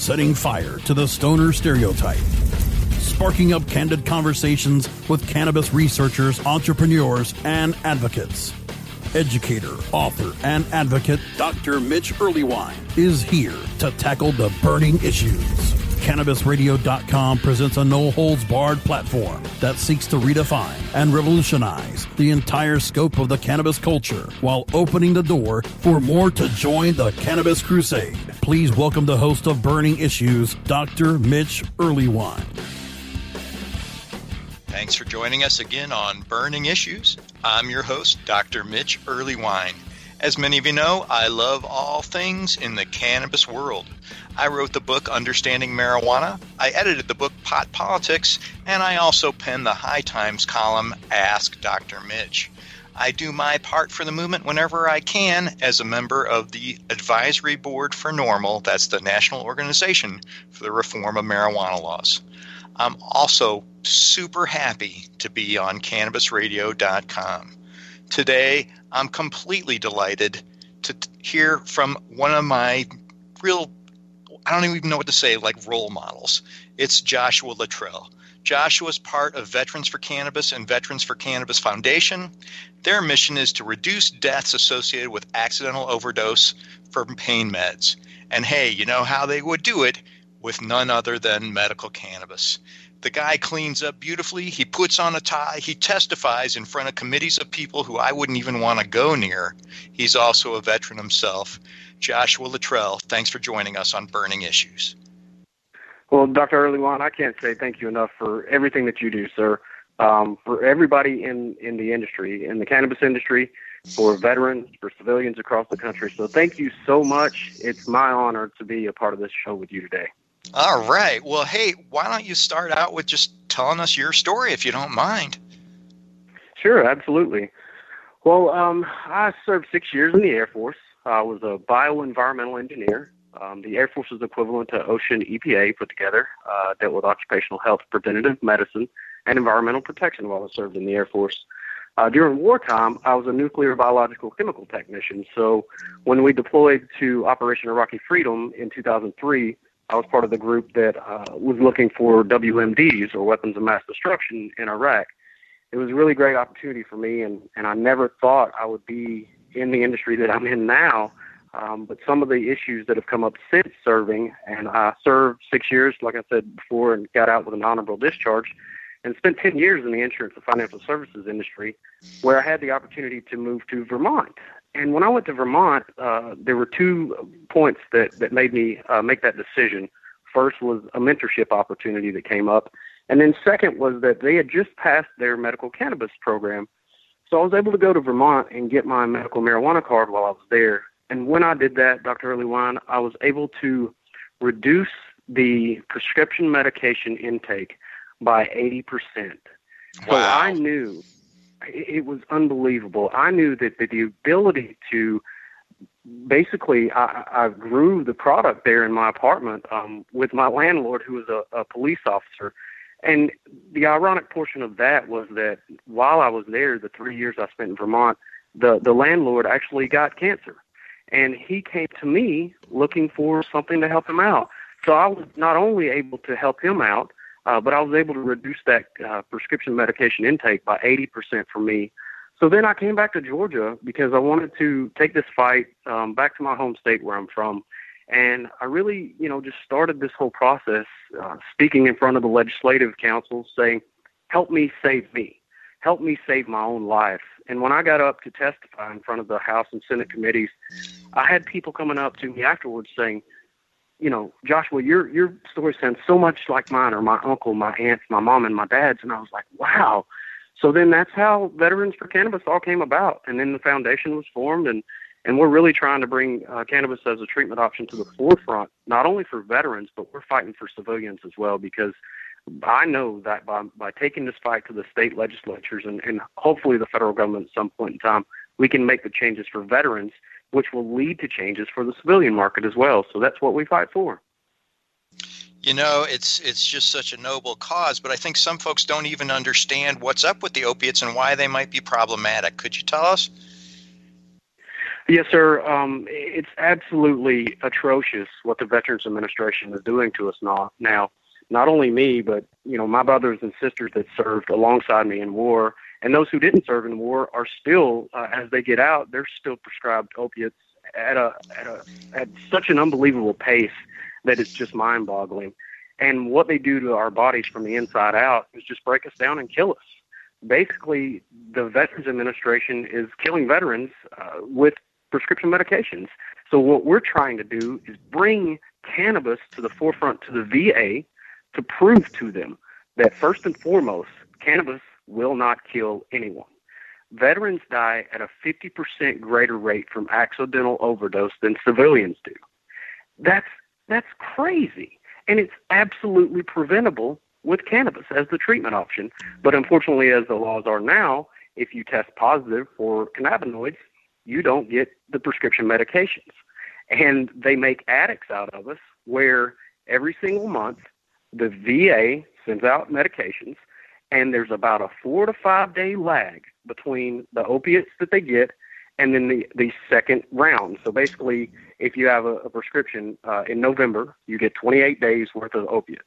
setting fire to the stoner stereotype, sparking up candid conversations with cannabis researchers, entrepreneurs, and advocates. Educator, author, and advocate Dr. Mitch Earleywine is here to tackle the burning issues. CannabisRadio.com presents a no holds barred platform that seeks to redefine and revolutionize the entire scope of the cannabis culture while opening the door for more to join the cannabis crusade. Please welcome the host of Burning Issues, Dr. Mitch Earleywine. Thanks for joining us again on Burning Issues. I'm your host, Dr. Mitch Earleywine. As many of you know, I love all things in the cannabis world. I wrote the book Understanding Marijuana, I edited the book Pot Politics, and I also penned the High Times column Ask Dr. Mitch. I do my part for the movement whenever I can as a member of the Advisory Board for NORML, that's the National Organization for the Reform of Marijuana Laws. I'm also super happy to be on CannabisRadio.com. Today, I'm completely delighted to hear from one of my real I don't even know what to say, like role models. It's Joshua Littrell. Joshua is part of Veterans for Cannabis and Veterans for Cannabis Foundation. Their mission is to reduce deaths associated with accidental overdose from pain meds. And hey, you know how they would do it? With none other than medical cannabis. The guy cleans up beautifully. He puts on a tie. He testifies in front of committees of people who I wouldn't even want to go near. He's also a veteran himself. Joshua Littrell, thanks for joining us on Burning Issues. Well, Dr. Earleywine, I can't say thank you enough for everything that you do, sir. Um, for everybody in, in the industry, in the cannabis industry, for veterans, for civilians across the country. So thank you so much. It's my honor to be a part of this show with you today. All right. Well, hey, why don't you start out with just telling us your story, if you don't mind? Sure, absolutely. Well, um, I served six years in the Air Force. I was a bioenvironmental engineer. Um, the Air Force is equivalent to OSHA and EPA put together, uh, dealt with occupational health, preventative medicine, and environmental protection while I served in the Air Force. Uh, during wartime, I was a nuclear biological chemical technician. So when we deployed to Operation Iraqi Freedom in 2003, I was part of the group that uh, was looking for WMDs or weapons of mass destruction in Iraq. It was a really great opportunity for me, and, and I never thought I would be in the industry that I'm in now. Um, but some of the issues that have come up since serving, and I served six years, like I said before, and got out with an honorable discharge, and spent 10 years in the insurance and financial services industry, where I had the opportunity to move to Vermont. And when I went to Vermont, uh, there were two points that, that made me uh, make that decision. First was a mentorship opportunity that came up. And then second was that they had just passed their medical cannabis program so I was able to go to Vermont and get my medical marijuana card while I was there. And when I did that, Dr. Earleywine, I was able to reduce the prescription medication intake by 80%. Wow. So I knew it was unbelievable. I knew that, that the ability to basically, I, I grew the product there in my apartment um, with my landlord, who was a, a police officer. And the ironic portion of that was that while I was there, the three years I spent in Vermont, the, the landlord actually got cancer. And he came to me looking for something to help him out. So I was not only able to help him out, uh, but I was able to reduce that uh, prescription medication intake by 80% for me. So then I came back to Georgia because I wanted to take this fight um, back to my home state where I'm from and I really, you know, just started this whole process uh, speaking in front of the legislative council saying, help me save me, help me save my own life. And when I got up to testify in front of the House and Senate committees, I had people coming up to me afterwards saying, you know, Joshua, your your story sounds so much like mine, or my uncle, my aunts, my mom, and my dad's. And I was like, wow. So then that's how Veterans for Cannabis all came about. And then the foundation was formed, and and we're really trying to bring uh, cannabis as a treatment option to the forefront, not only for veterans, but we're fighting for civilians as well because I know that by, by taking this fight to the state legislatures and, and hopefully the federal government at some point in time, we can make the changes for veterans, which will lead to changes for the civilian market as well. So that's what we fight for. You know, it's it's just such a noble cause, but I think some folks don't even understand what's up with the opiates and why they might be problematic. Could you tell us? Yes, sir. Um, it's absolutely atrocious what the Veterans Administration is doing to us now. Now, not only me, but you know my brothers and sisters that served alongside me in war, and those who didn't serve in war are still, uh, as they get out, they're still prescribed opiates at a at a at such an unbelievable pace that it's just mind-boggling. And what they do to our bodies from the inside out is just break us down and kill us. Basically, the Veterans Administration is killing veterans uh, with prescription medications. So what we're trying to do is bring cannabis to the forefront to the VA to prove to them that first and foremost, cannabis will not kill anyone. Veterans die at a 50% greater rate from accidental overdose than civilians do. That's that's crazy. And it's absolutely preventable with cannabis as the treatment option. But unfortunately as the laws are now, if you test positive for cannabinoids, you don't get the prescription medications. And they make addicts out of us where every single month the VA sends out medications and there's about a four to five day lag between the opiates that they get and then the, the second round. So basically, if you have a, a prescription uh, in November, you get 28 days worth of opiates.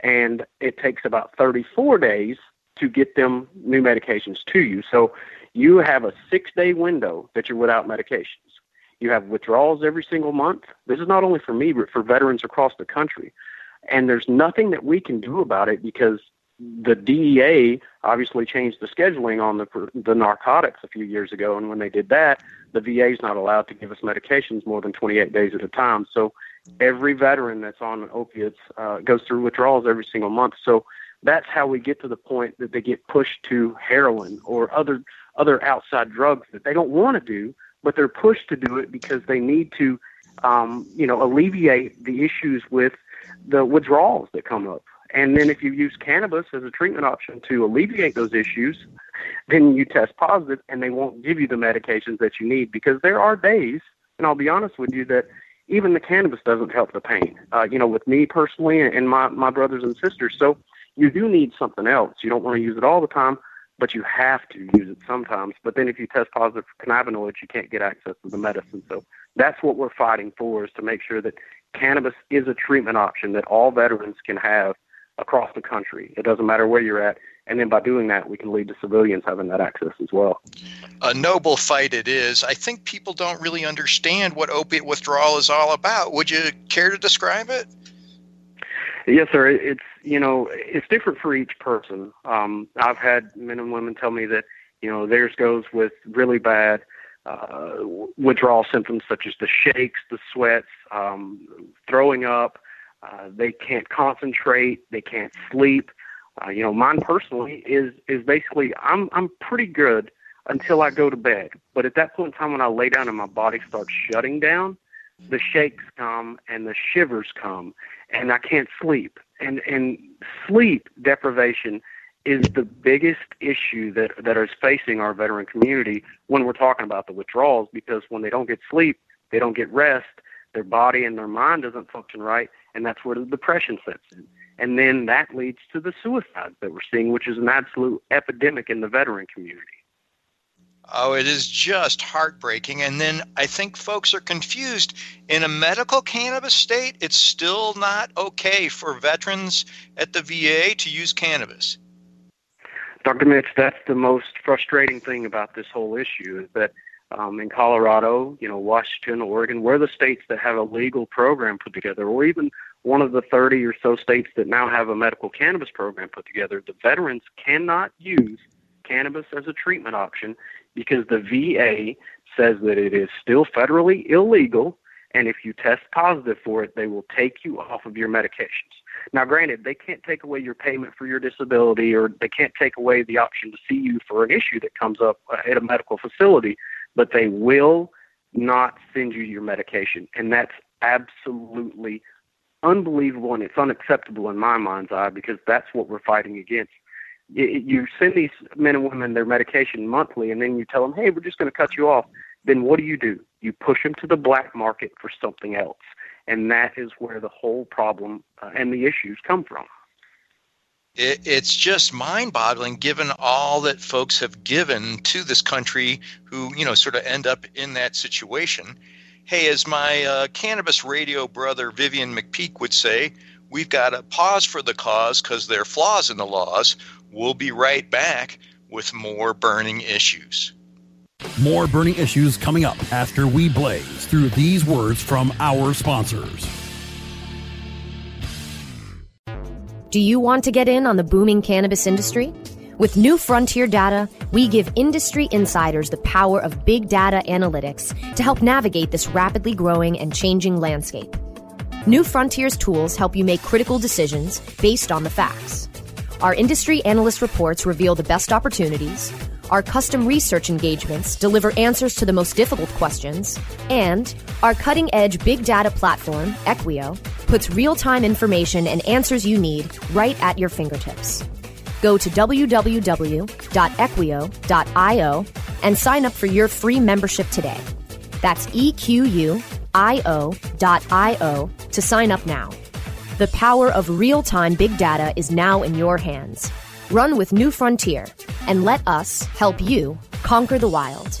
And it takes about 34 days to get them new medications to you. So you have a six day window that you're without medications. You have withdrawals every single month. This is not only for me, but for veterans across the country. And there's nothing that we can do about it because the DEA obviously changed the scheduling on the the narcotics a few years ago, and when they did that, the VA is not allowed to give us medications more than 28 days at a time. So every veteran that's on opiates uh, goes through withdrawals every single month. So that's how we get to the point that they get pushed to heroin or other other outside drugs that they don't want to do, but they're pushed to do it because they need to, um, you know, alleviate the issues with the withdrawals that come up. And then if you use cannabis as a treatment option to alleviate those issues, then you test positive and they won't give you the medications that you need because there are days, and I'll be honest with you, that even the cannabis doesn't help the pain. Uh, you know, with me personally and my, my brothers and sisters. So you do need something else. You don't want to use it all the time, but you have to use it sometimes. But then if you test positive for cannabinoids, you can't get access to the medicine. So that's what we're fighting for is to make sure that cannabis is a treatment option that all veterans can have across the country. It doesn't matter where you're at. And then by doing that, we can lead to civilians having that access as well. A noble fight it is. I think people don't really understand what opiate withdrawal is all about. Would you care to describe it? Yes, sir. It's you know it's different for each person. Um, I've had men and women tell me that you know theirs goes with really bad uh, withdrawal symptoms such as the shakes, the sweats, um, throwing up. Uh, they can't concentrate. They can't sleep. Uh, you know, mine personally is is basically I'm I'm pretty good until I go to bed. But at that point in time, when I lay down and my body starts shutting down, the shakes come and the shivers come, and I can't sleep. And and sleep deprivation is the biggest issue that that is facing our veteran community when we're talking about the withdrawals because when they don't get sleep, they don't get rest, their body and their mind doesn't function right, and that's where the depression sets in. And then that leads to the suicides that we're seeing, which is an absolute epidemic in the veteran community. Oh, it is just heartbreaking. And then I think folks are confused. In a medical cannabis state, it's still not okay for veterans at the VA to use cannabis. Dr. Mitch, that's the most frustrating thing about this whole issue is that um, in Colorado, you know, Washington, Oregon, we're the states that have a legal program put together, or even one of the 30 or so states that now have a medical cannabis program put together. The veterans cannot use cannabis as a treatment option because the VA says that it is still federally illegal, and if you test positive for it, they will take you off of your medications. Now, granted, they can't take away your payment for your disability, or they can't take away the option to see you for an issue that comes up uh, at a medical facility, but they will not send you your medication, and that's absolutely unbelievable and it's unacceptable in my mind's eye because that's what we're fighting against you send these men and women their medication monthly and then you tell them, hey, we're just going to cut you off. Then what do you do? You push them to the black market for something else. And that is where the whole problem uh, and the issues come from. it, it's just mind-boggling given all that folks have given to this country who you know sort of end up in that situation hey as my uh, cannabis radio brother vivian mcpeak would say we've got to pause for the cause because there are flaws in the laws we'll be right back with more burning issues more burning issues coming up after we blaze through these words from our sponsors Do you want to get in on the booming cannabis industry? With New Frontier Data, we give industry insiders the power of big data analytics to help navigate this rapidly growing and changing landscape. New Frontier's tools help you make critical decisions based on the facts. Our industry analyst reports reveal the best opportunities, our custom research engagements deliver answers to the most difficult questions, and our cutting edge big data platform, Equio, puts real time information and answers you need right at your fingertips. Go to www.equio.io and sign up for your free membership today. That's EQUIO.io to sign up now. The power of real time big data is now in your hands. Run with New Frontier and let us help you conquer the wild.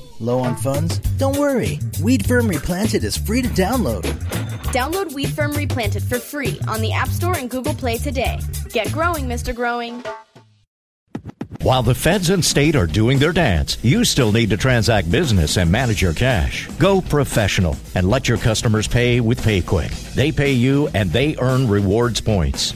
Low on funds? Don't worry. Weed Firm Replanted is free to download. Download Weed Firm Replanted for free on the App Store and Google Play today. Get growing, Mr. Growing. While the feds and state are doing their dance, you still need to transact business and manage your cash. Go professional and let your customers pay with PayQwick. They pay you and they earn rewards points.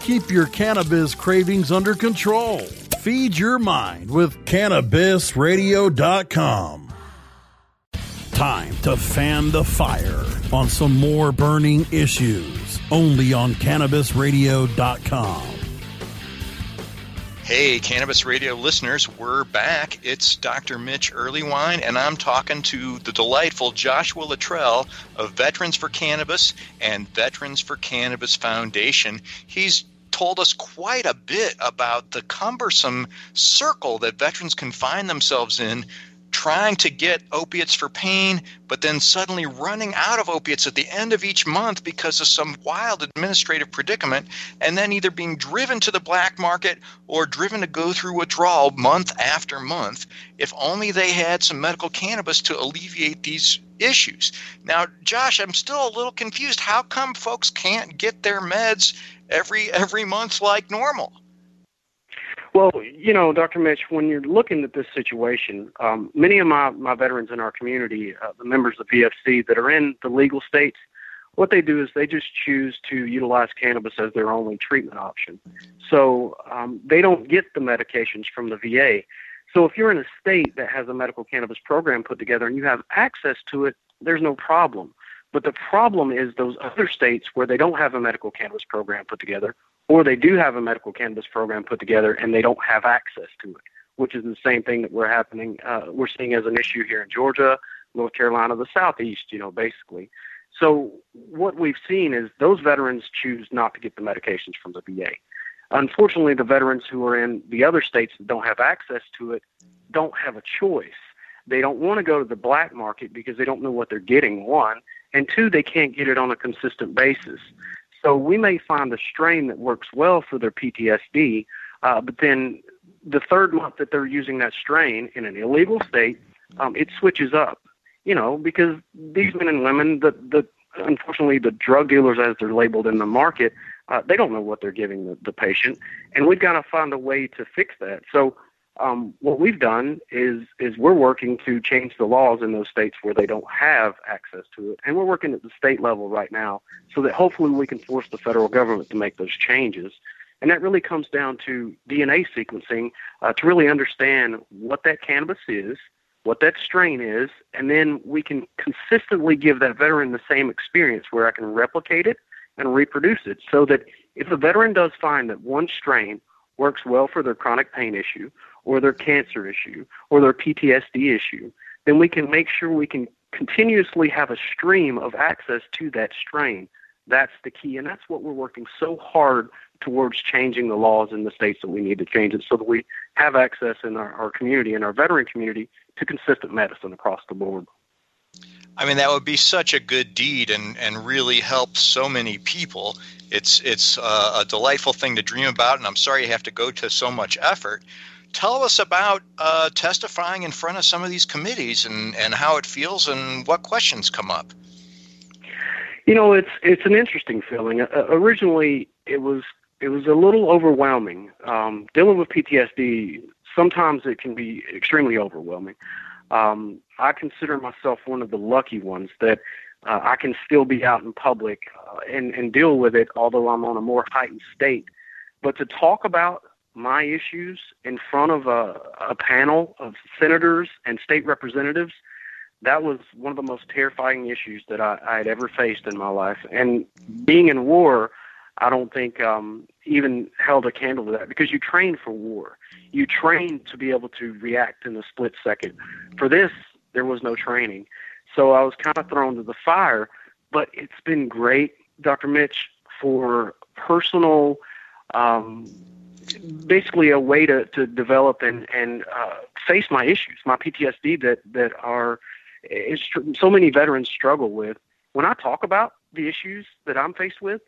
Keep your cannabis cravings under control. Feed your mind with CannabisRadio.com. Time to fan the fire on some more burning issues only on CannabisRadio.com. Hey, Cannabis Radio listeners, we're back. It's Dr. Mitch Earleywine, and I'm talking to the delightful Joshua Littrell of Veterans for Cannabis and Veterans for Cannabis Foundation. He's told us quite a bit about the cumbersome circle that veterans can find themselves in trying to get opiates for pain, but then suddenly running out of opiates at the end of each month because of some wild administrative predicament, and then either being driven to the black market or driven to go through withdrawal month after month. If only they had some medical cannabis to alleviate these issues. Now, Josh, I'm still a little confused. How come folks can't get their meds every every month like normal? Well, you know, Dr. Mitch, when you're looking at this situation, um, many of my, my veterans in our community, uh, the members of VFC that are in the legal states, what they do is they just choose to utilize cannabis as their only treatment option. So um, they don't get the medications from the VA. So if you're in a state that has a medical cannabis program put together and you have access to it, there's no problem. But the problem is those other states where they don't have a medical cannabis program put together, or they do have a medical cannabis program put together and they don't have access to it, which is the same thing that we're happening, uh, we're seeing as an issue here in Georgia, North Carolina, the Southeast, you know, basically. So what we've seen is those veterans choose not to get the medications from the VA. Unfortunately, the veterans who are in the other states that don't have access to it don't have a choice. They don't want to go to the black market because they don't know what they're getting, one, and two, they can't get it on a consistent basis. So we may find a strain that works well for their PTSD, uh, but then the third month that they're using that strain in an illegal state, um, it switches up. You know, because these men and women, the the unfortunately, the drug dealers, as they're labeled in the market, uh, they don't know what they're giving the, the patient, and we've got to find a way to fix that. So um, what we've done is is we're working to change the laws in those states where they don't have access to it, and we're working at the state level right now so that hopefully we can force the federal government to make those changes. And that really comes down to DNA sequencing uh, to really understand what that cannabis is, what that strain is, and then we can consistently give that veteran the same experience where I can replicate it and reproduce it so that if a veteran does find that one strain works well for their chronic pain issue or their cancer issue or their PTSD issue, then we can make sure we can continuously have a stream of access to that strain. That's the key, and that's what we're working so hard towards changing the laws in the states that we need to change it so that we have access in our, our community and our veteran community to consistent medicine across the board. I mean, that would be such a good deed and, and really help so many people. It's it's uh, a delightful thing to dream about, and I'm sorry you have to go to so much effort tell us about uh, testifying in front of some of these committees and, and how it feels and what questions come up. You know, it's it's an interesting feeling. Uh, originally, it was it was a little overwhelming. Um, dealing with PTSD, sometimes it can be extremely overwhelming. Um, I consider myself one of the lucky ones that uh, I can still be out in public uh, and, and deal with it, although I'm on a more heightened state. But to talk about my issues in front of a, a panel of senators and state representatives, that was one of the most terrifying issues that I, I had ever faced in my life. And being in war, I don't think um, even held a candle to that because you train for war. You train to be able to react in a split second. For this, there was no training. So I was kind of thrown to the fire. But it's been great, Dr. Mitch, for personal um, basically a way to, to develop and, and uh, face my issues, my PTSD that, that are so many veterans struggle with. When I talk about the issues that I'm faced with,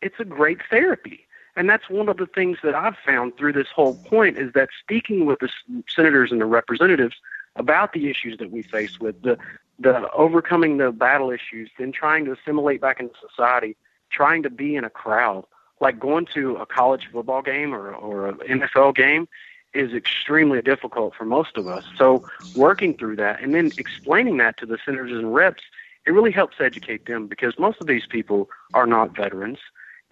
it's a great therapy. And that's one of the things that I've found through this whole point is that speaking with the senators and the representatives about the issues that we face with, the, the overcoming the battle issues, then trying to assimilate back into society, trying to be in a crowd, like going to a college football game or, or an NFL game is extremely difficult for most of us. So working through that and then explaining that to the senators and reps, it really helps educate them because most of these people are not veterans.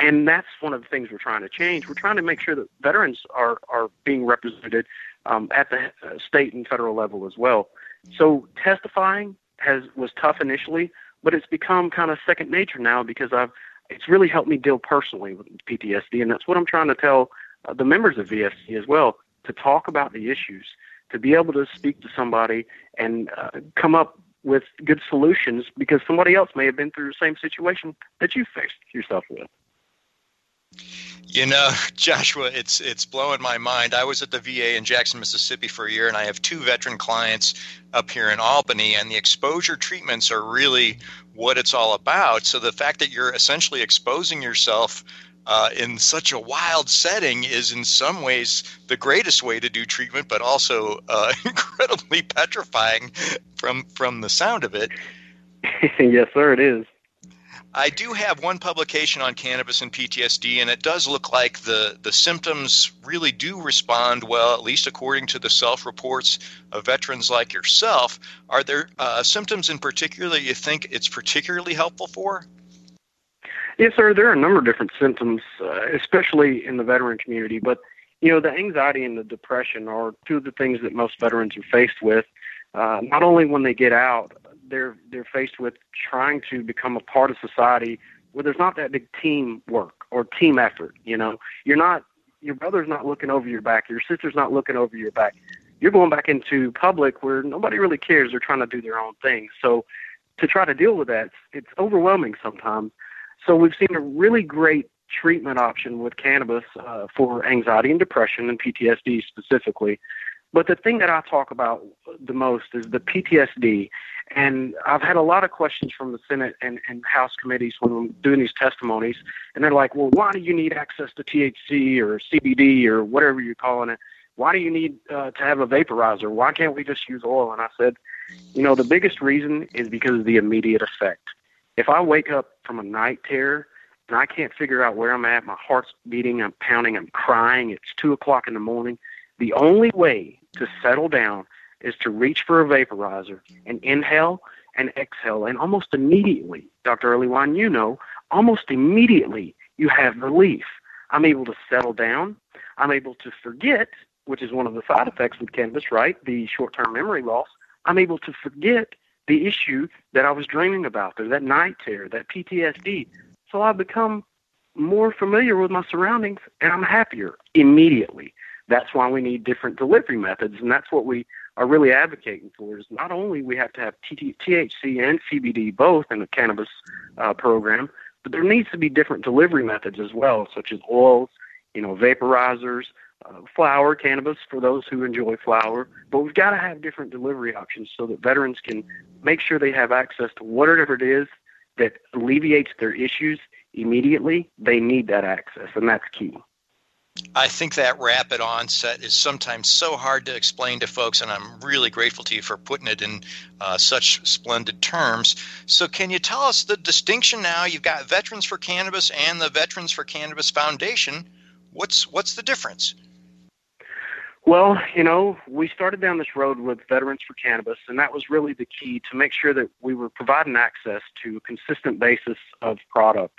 And that's one of the things we're trying to change. We're trying to make sure that veterans are, are being represented um, at the uh, state and federal level as well. So testifying has was tough initially, but it's become kind of second nature now because I've it's really helped me deal personally with PTSD, and that's what I'm trying to tell uh, the members of VFC as well to talk about the issues, to be able to speak to somebody and uh, come up with good solutions because somebody else may have been through the same situation that you faced yourself with. You know, Joshua, it's it's blowing my mind. I was at the VA in Jackson, Mississippi for a year, and I have two veteran clients up here in Albany, and the exposure treatments are really what it's all about. So the fact that you're essentially exposing yourself uh, in such a wild setting is in some ways the greatest way to do treatment, but also uh, incredibly petrifying from from the sound of it. yes, sir, it is. I do have one publication on cannabis and PTSD, and it does look like the, the symptoms really do respond well, at least according to the self reports of veterans like yourself. Are there uh, symptoms in particular that you think it's particularly helpful for? Yes, sir. There are a number of different symptoms, uh, especially in the veteran community. But, you know, the anxiety and the depression are two of the things that most veterans are faced with, uh, not only when they get out, they're they're faced with trying to become a part of society where there's not that big team work or team effort. You know, you're not your brother's not looking over your back, your sister's not looking over your back. You're going back into public where nobody really cares. They're trying to do their own thing. So to try to deal with that, it's, it's overwhelming sometimes. So we've seen a really great treatment option with cannabis uh, for anxiety and depression and PTSD specifically. But the thing that I talk about the most is the PTSD. And I've had a lot of questions from the Senate and, and House committees when I'm doing these testimonies. And they're like, well, why do you need access to THC or CBD or whatever you're calling it? Why do you need uh, to have a vaporizer? Why can't we just use oil? And I said, you know, the biggest reason is because of the immediate effect. If I wake up from a night terror and I can't figure out where I'm at, my heart's beating, I'm pounding, I'm crying, it's two o'clock in the morning, the only way to settle down is to reach for a vaporizer and inhale and exhale. And almost immediately, Dr. Earleywine, you know, almost immediately you have relief. I'm able to settle down. I'm able to forget, which is one of the side effects with cannabis, right? The short term memory loss. I'm able to forget the issue that I was dreaming about, or that night terror, that PTSD. So I become more familiar with my surroundings and I'm happier immediately. That's why we need different delivery methods, and that's what we are really advocating for. Is not only we have to have THC and CBD both in the cannabis uh, program, but there needs to be different delivery methods as well, such as oils, you know, vaporizers, uh, flower cannabis for those who enjoy flower. But we've got to have different delivery options so that veterans can make sure they have access to whatever it is that alleviates their issues immediately. They need that access, and that's key. I think that rapid onset is sometimes so hard to explain to folks, and I'm really grateful to you for putting it in uh, such splendid terms. So, can you tell us the distinction now? You've got Veterans for Cannabis and the Veterans for Cannabis Foundation. What's what's the difference? Well, you know, we started down this road with Veterans for Cannabis, and that was really the key to make sure that we were providing access to a consistent basis of product.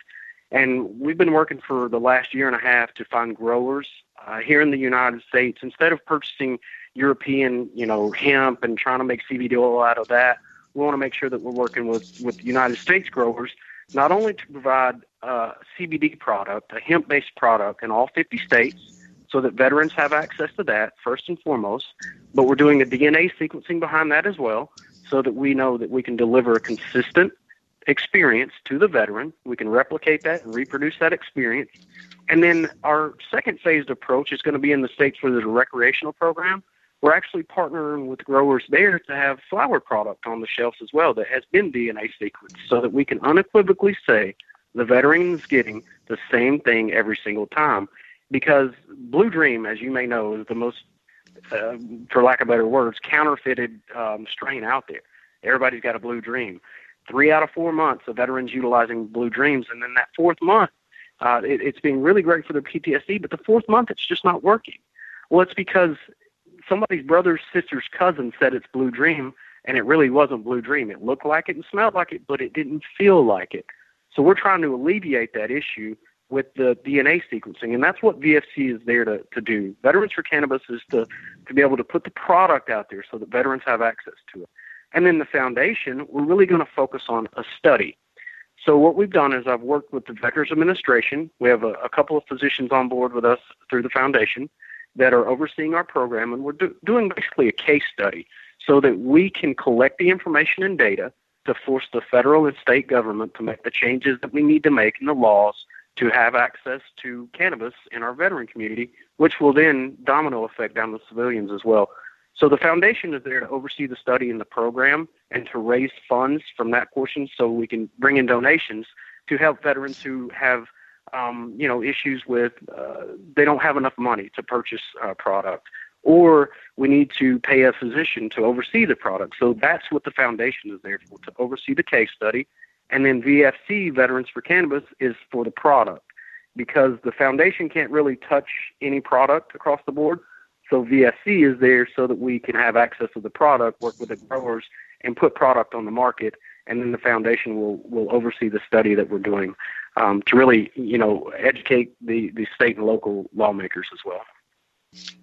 And we've been working for the last year and a half to find growers uh, here in the United States. Instead of purchasing European, you know, hemp and trying to make CBD oil out of that, we want to make sure that we're working with with United States growers, not only to provide a CBD product, a hemp-based product in all 50 states, so that veterans have access to that first and foremost, but we're doing a DNA sequencing behind that as well, so that we know that we can deliver a consistent experience to the veteran. We can replicate that and reproduce that experience. And then our second phased approach is going to be in the states where there's a recreational program. We're actually partnering with growers there to have flower product on the shelves as well that has been DNA sequenced so that we can unequivocally say the veteran is getting the same thing every single time. Because Blue Dream, as you may know, is the most, uh, for lack of better words, counterfeited um, strain out there. Everybody's got a Blue Dream three out of four months of veterans utilizing Blue Dreams, and then that fourth month, uh, it, it's been really great for their PTSD. But the fourth month, it's just not working. Well, it's because somebody's brother's sister's cousin said it's Blue Dream, and it really wasn't Blue Dream. It looked like it and smelled like it, but it didn't feel like it. So we're trying to alleviate that issue with the DNA sequencing, and that's what VFC is there to, to do. Veterans for Cannabis is to, to be able to put the product out there so that veterans have access to it. And then the foundation, we're really going to focus on a study. So what we've done is I've worked with the Veterans Administration. We have a, a couple of physicians on board with us through the foundation that are overseeing our program, and we're do, doing basically a case study so that we can collect the information and data to force the federal and state government to make the changes that we need to make in the laws to have access to cannabis in our veteran community, which will then domino effect down the civilians as well. So the foundation is there to oversee the study and the program and to raise funds from that portion so we can bring in donations to help veterans who have um, you know issues with uh, they don't have enough money to purchase a product or we need to pay a physician to oversee the product. So that's what the foundation is there for to oversee the case study. And then VFC, Veterans for Cannabis, is for the product because the foundation can't really touch any product across the board. So VFC is there so that we can have access to the product, work with the growers, and put product on the market. And then the foundation will will oversee the study that we're doing um, to really, you know, educate the the state and local lawmakers as well.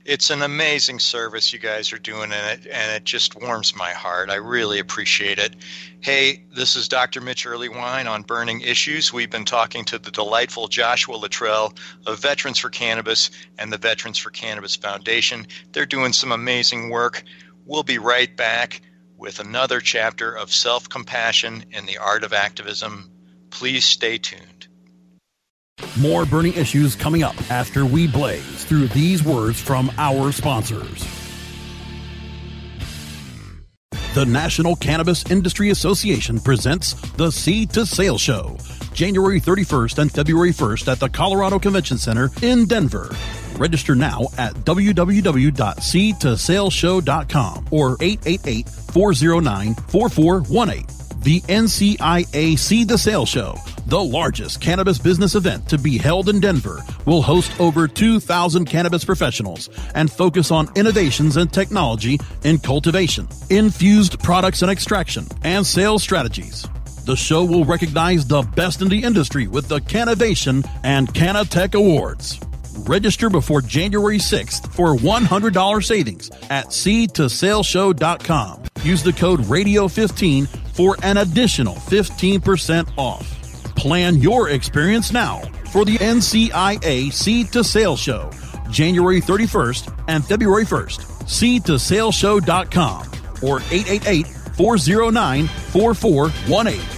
It's an amazing service you guys are doing, and it and it just warms my heart. I really appreciate it. Hey, this is Dr. Mitch Earleywine on Burning Issues. We've been talking to the delightful Joshua Littrell of Veterans for Cannabis and the Veterans for Cannabis Foundation. They're doing some amazing work. We'll be right back with another chapter of self compassion and the art of activism. Please stay tuned. More burning issues coming up after we blaze through these words from our sponsors. The National Cannabis Industry Association presents the Seed to Sale Show, January 31st and February 1st at the Colorado Convention Center in Denver. Register now at www.seedtosaleshow.com or 888 409 4418. The NCIA Seed to Sale Show, the largest cannabis business event to be held in Denver, will host over 2,000 cannabis professionals and focus on innovations and technology in cultivation, infused products and extraction, and sales strategies. The show will recognize the best in the industry with the Cannovation and Cannatech Awards. Register before January 6th for $100 savings at seedtosaleshow.com. Use the code RADIO15 for an additional 15% off. Plan your experience now for the NCIA Seed to Sale Show, January 31st and February 1st. Seedtosaleshow.com or 888 409 4418.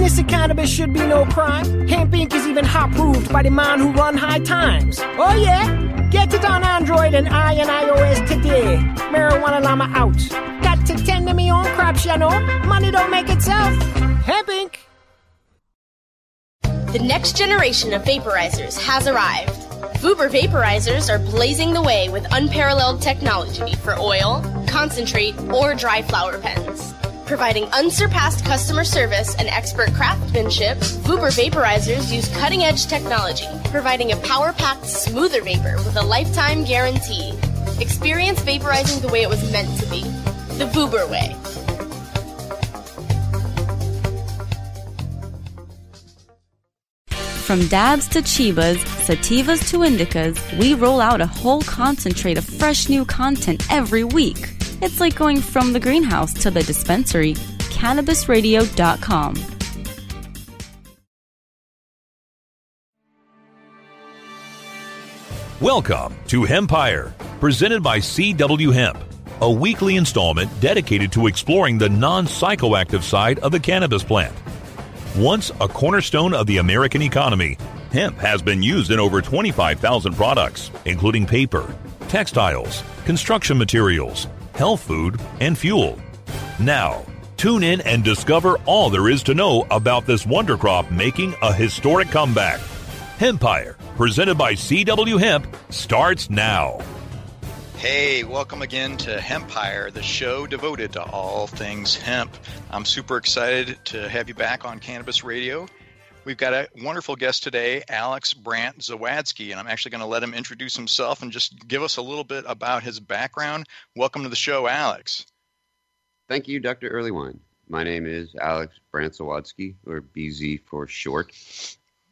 Business of cannabis should be no crime. Hemp Inc. is even hot proved by the man who run high times. Oh yeah? Get it on Android and I and iOS today. Marijuana Llama out. Got to tend to me own crops, you know. Money don't make itself. Hemp Inc. The next generation of vaporizers has arrived. Vuber vaporizers are blazing the way with unparalleled technology for oil, concentrate, or dry flower pens. Providing unsurpassed customer service and expert craftsmanship, Vuber vaporizers use cutting edge technology, providing a power packed, smoother vapor with a lifetime guarantee. Experience vaporizing the way it was meant to be the Vuber way. From dabs to chivas, sativas to indicas, we roll out a whole concentrate of fresh new content every week. It's like going from the greenhouse to the dispensary. CannabisRadio.com. Welcome to Hempire, presented by CW Hemp, a weekly installment dedicated to exploring the non psychoactive side of the cannabis plant. Once a cornerstone of the American economy, hemp has been used in over 25,000 products, including paper, textiles, construction materials, health food, and fuel. Now, tune in and discover all there is to know about this wonder crop making a historic comeback. Hempire, presented by CW Hemp, starts now. Hey, welcome again to Hempire, the show devoted to all things hemp. I'm super excited to have you back on Cannabis Radio. We've got a wonderful guest today, Alex Brant-Zawadzki, and I'm actually going to let him introduce himself and just give us a little bit about his background. Welcome to the show, Alex. Thank you, Dr. Earleywine. My name is Alex Brant-Zawadzki, or BZ for short.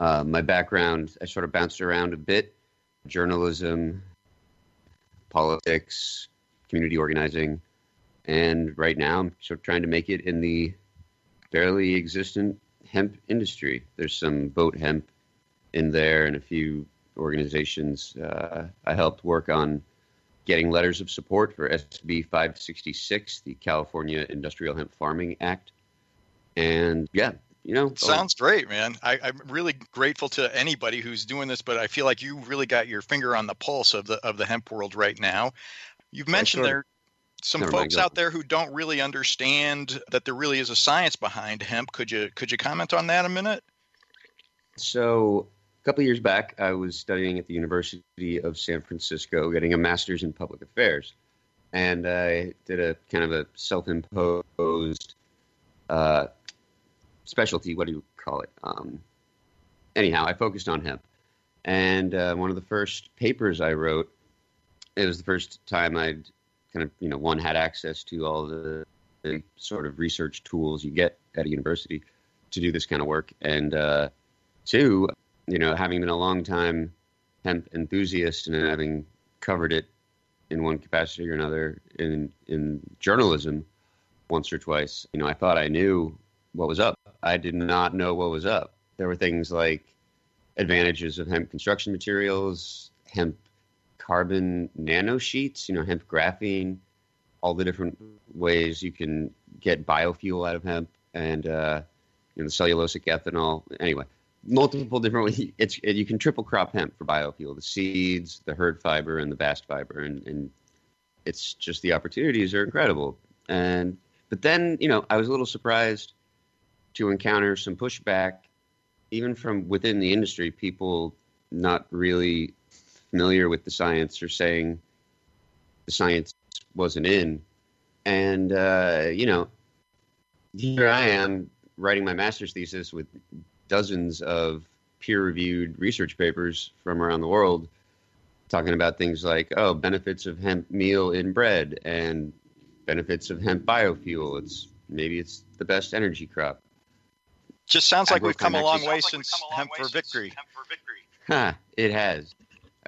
Uh, my background, I sort of bounced around a bit journalism, politics, community organizing, and right now I'm sort of trying to make it in the barely existent hemp industry. There's some boat hemp in there and a few organizations. Uh, I helped work on getting letters of support for SB 566, the California Industrial Hemp Farming Act. And yeah, you know, sounds oh. great, man. I, am really grateful to anybody who's doing this, but I feel like you really got your finger on the pulse of the of the hemp world right now. You've mentioned there some Never folks out there who don't really understand that there really is a science behind hemp. Could you could you comment on that a minute? So a couple years back, I was studying at the University of San Francisco, getting a master's in public affairs, and I did a kind of a self-imposed uh, specialty. What do you call it? Um, anyhow, I focused on hemp, and uh, one of the first papers I wrote. It was the first time I'd kind of you know one had access to all the, the sort of research tools you get at a university to do this kind of work, and uh, two, you know, having been a long time hemp enthusiast and having covered it in one capacity or another in in journalism once or twice, you know, I thought I knew what was up. I did not know what was up. There were things like advantages of hemp construction materials, hemp carbon nanosheets, you know, hemp graphene, all the different ways you can get biofuel out of hemp and uh, you know cellulosic ethanol. Anyway, multiple different ways. It's you can triple crop hemp for biofuel: the seeds, the hurd fiber, and the bast fiber, and and it's just the opportunities are incredible. And but then you know I was a little surprised to encounter some pushback, even from within the industry. People not really familiar with the science or saying the science wasn't in. And, uh, you know, here I am writing my master's thesis with dozens of peer reviewed research papers from around the world talking about things like, oh, benefits of hemp meal in bread and benefits of hemp biofuel. It's maybe it's the best energy crop. Just sounds like we've come a long way since hemp for victory. Huh, it has.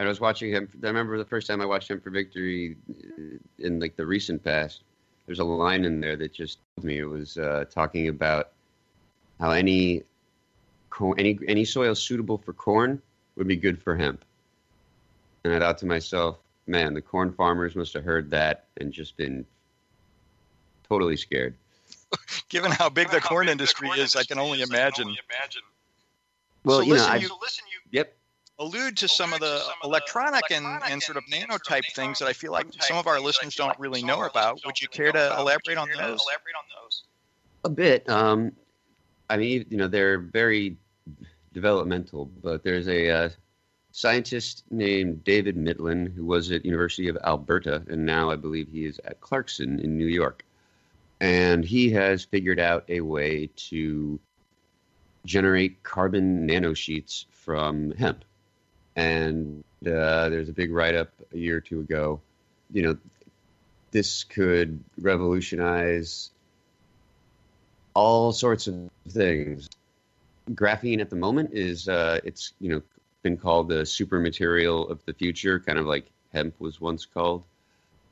And I was watching him. I remember the first time I watched hemp for victory uh, in like the recent past. There's a line in there that just told me it was uh, talking about how any any any soil suitable for corn would be good for hemp. And I thought to myself, man, the corn farmers must have heard that and just been totally scared. Given how big Given the corn, big industry, the corn is, industry, is, I can only imagine. Can only imagine. Well, so you listen, know, you, listen, you, yep allude to some of the electronic and, and sort of nanotype things that I feel like some of our listeners don't really know about. Would you care to elaborate on those? A bit. Um, I mean, you know, they're very developmental, but there's a uh, scientist named David Mitlin who was at University of Alberta, and now I believe he is at Clarkson in New York. And he has figured out a way to generate carbon nanosheets from hemp and uh, there's a big write up a year or two ago. You know, this could revolutionize all sorts of things. Graphene at the moment is uh, it's you know been called the super material of the future, kind of like hemp was once called,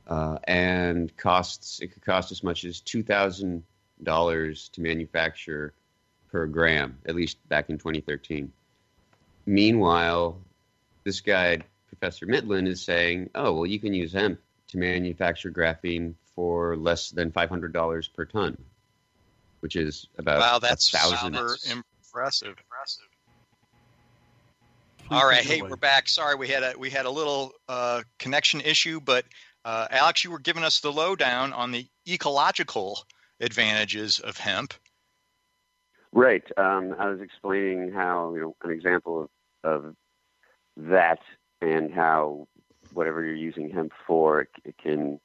uh, and costs it could cost as much as two thousand dollars to manufacture per gram, at least back in 2013. Meanwhile, this guy, Professor Mitlin, is saying, oh, well, you can use hemp to manufacture graphene for less than $500 per ton, which is about wow, that's a thousand. super impressive. impressive. All right, hey, we're back. Sorry, we had a we had a little uh, connection issue, but uh, Alex, you were giving us the lowdown on the ecological advantages of hemp. Right. Um, I was explaining how you know an example of, of that and how whatever you're using hemp for, it, it can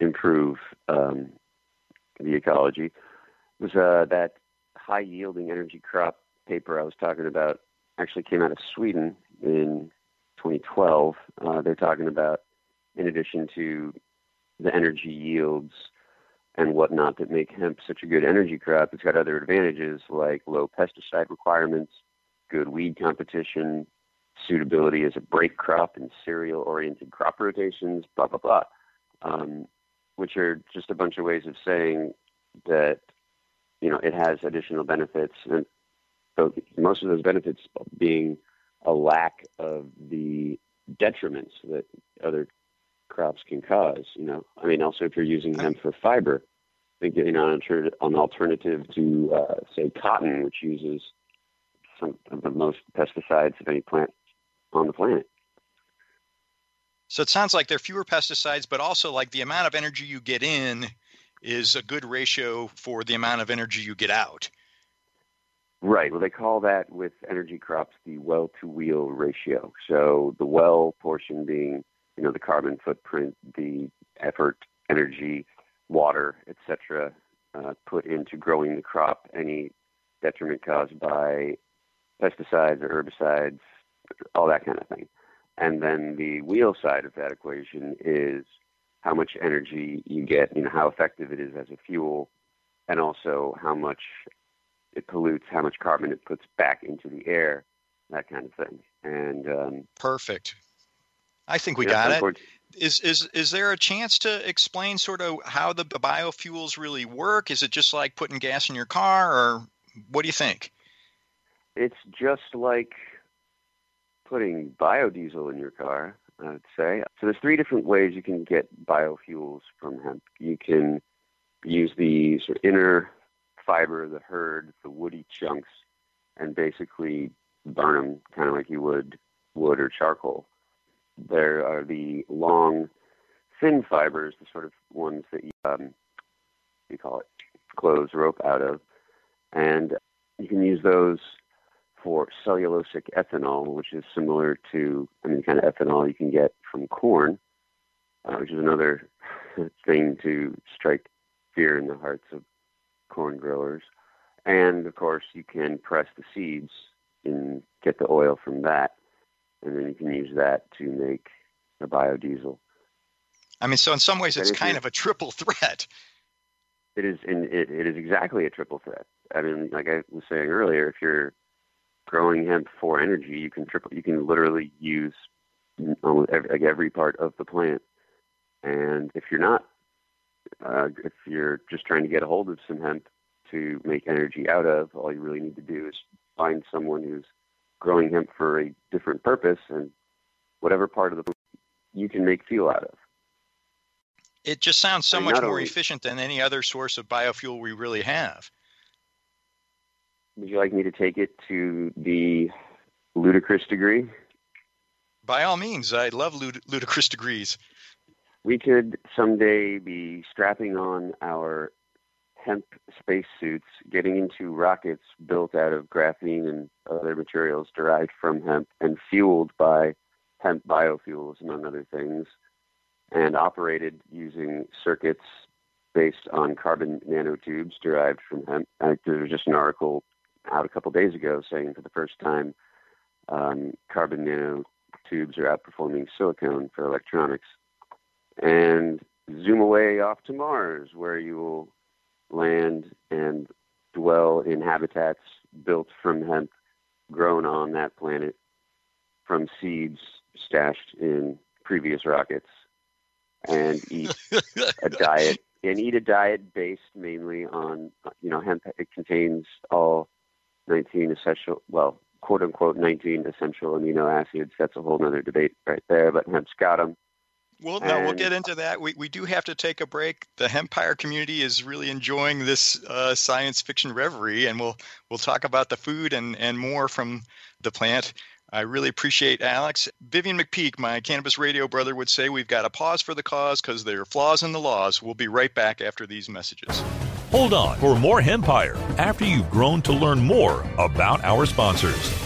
improve um, the ecology. It was uh, that high yielding energy crop paper I was talking about actually came out of Sweden in 2012. Uh, they're talking about, in addition to the energy yields and whatnot that make hemp such a good energy crop, it's got other advantages like low pesticide requirements, good weed competition, suitability as a break crop in cereal oriented crop rotations, blah, blah, blah, um, which are just a bunch of ways of saying that, you know, it has additional benefits. And most of those benefits being a lack of the detriments that other crops can cause, you know. I mean, also if you're using them for fiber, think, you know, an alternative to, uh, say, cotton, which uses some of the most pesticides of any plant on the planet. So it sounds like there are fewer pesticides, but also like the amount of energy you get in is a good ratio for the amount of energy you get out. Right. Well, they call that with energy crops the well to wheel ratio. So the well portion being, you know, the carbon footprint, the effort, energy, water, etc., uh, put into growing the crop, any detriment caused by pesticides or herbicides, all that kind of thing. And then the wheel side of that equation is how much energy you get, you know, how effective it is as a fuel, and also how much it pollutes, how much carbon it puts back into the air, that kind of thing. And um, perfect. I think we got it. Is is is there a chance to explain sort of how the biofuels really work? Is it just like putting gas in your car, or what do you think? It's just like putting biodiesel in your car. I would say. So there's three different ways you can get biofuels from hemp. You can use the sort of inner fiber, the hurd, the woody chunks, and basically burn them kind of like you would wood or charcoal. There are the long, thin fibers, the sort of ones that you, um, you call it, clothes rope out of, and you can use those for cellulosic ethanol, which is similar to, I mean, kind of ethanol you can get from corn, uh, which is another thing to strike fear in the hearts of corn growers. And of course, you can press the seeds and get the oil from that, and then you can use that to make a biodiesel. I mean, so in some ways, it's kind of a triple threat. It is, and it, it is exactly a triple threat. I mean, like I was saying earlier, if you're growing hemp for energy, you can triple, you can literally use almost every, like every part of the plant. And if you're not, uh, if you're just trying to get a hold of some hemp to make energy out of, all you really need to do is find someone who's growing hemp for a different purpose, and whatever part of the you can make fuel out of. It just sounds so and much more only, efficient than any other source of biofuel we really have. Would you like me to take it to the ludicrous degree? By all means, I love lud- ludicrous degrees. We could someday be strapping on our hemp spacesuits, getting into rockets built out of graphene and other materials derived from hemp and fueled by hemp biofuels, among other things, and operated using circuits based on carbon nanotubes derived from hemp. I, there was just an article out a couple days ago saying for the first time um, carbon nanotubes are outperforming silicone for electronics. And zoom away off to Mars, where you will land and dwell in habitats built from hemp grown on that planet from seeds stashed in previous rockets and eat a diet and eat a diet based mainly on you know hemp it contains all 19 essential, well, quote unquote, 19 essential amino acids. That's a whole other debate right there, but hemp's got them. Well, no, we'll get into that. We, we do have to take a break. The hempire community is really enjoying this uh, science fiction reverie, and we'll we'll talk about the food and, and more from the plant. I really appreciate Alex. Vivian McPeak, my cannabis radio brother, would say we've got to pause for the cause because there are flaws in the laws. We'll be right back after these messages. Hold on for more Hempire after you've grown to learn more about our sponsors.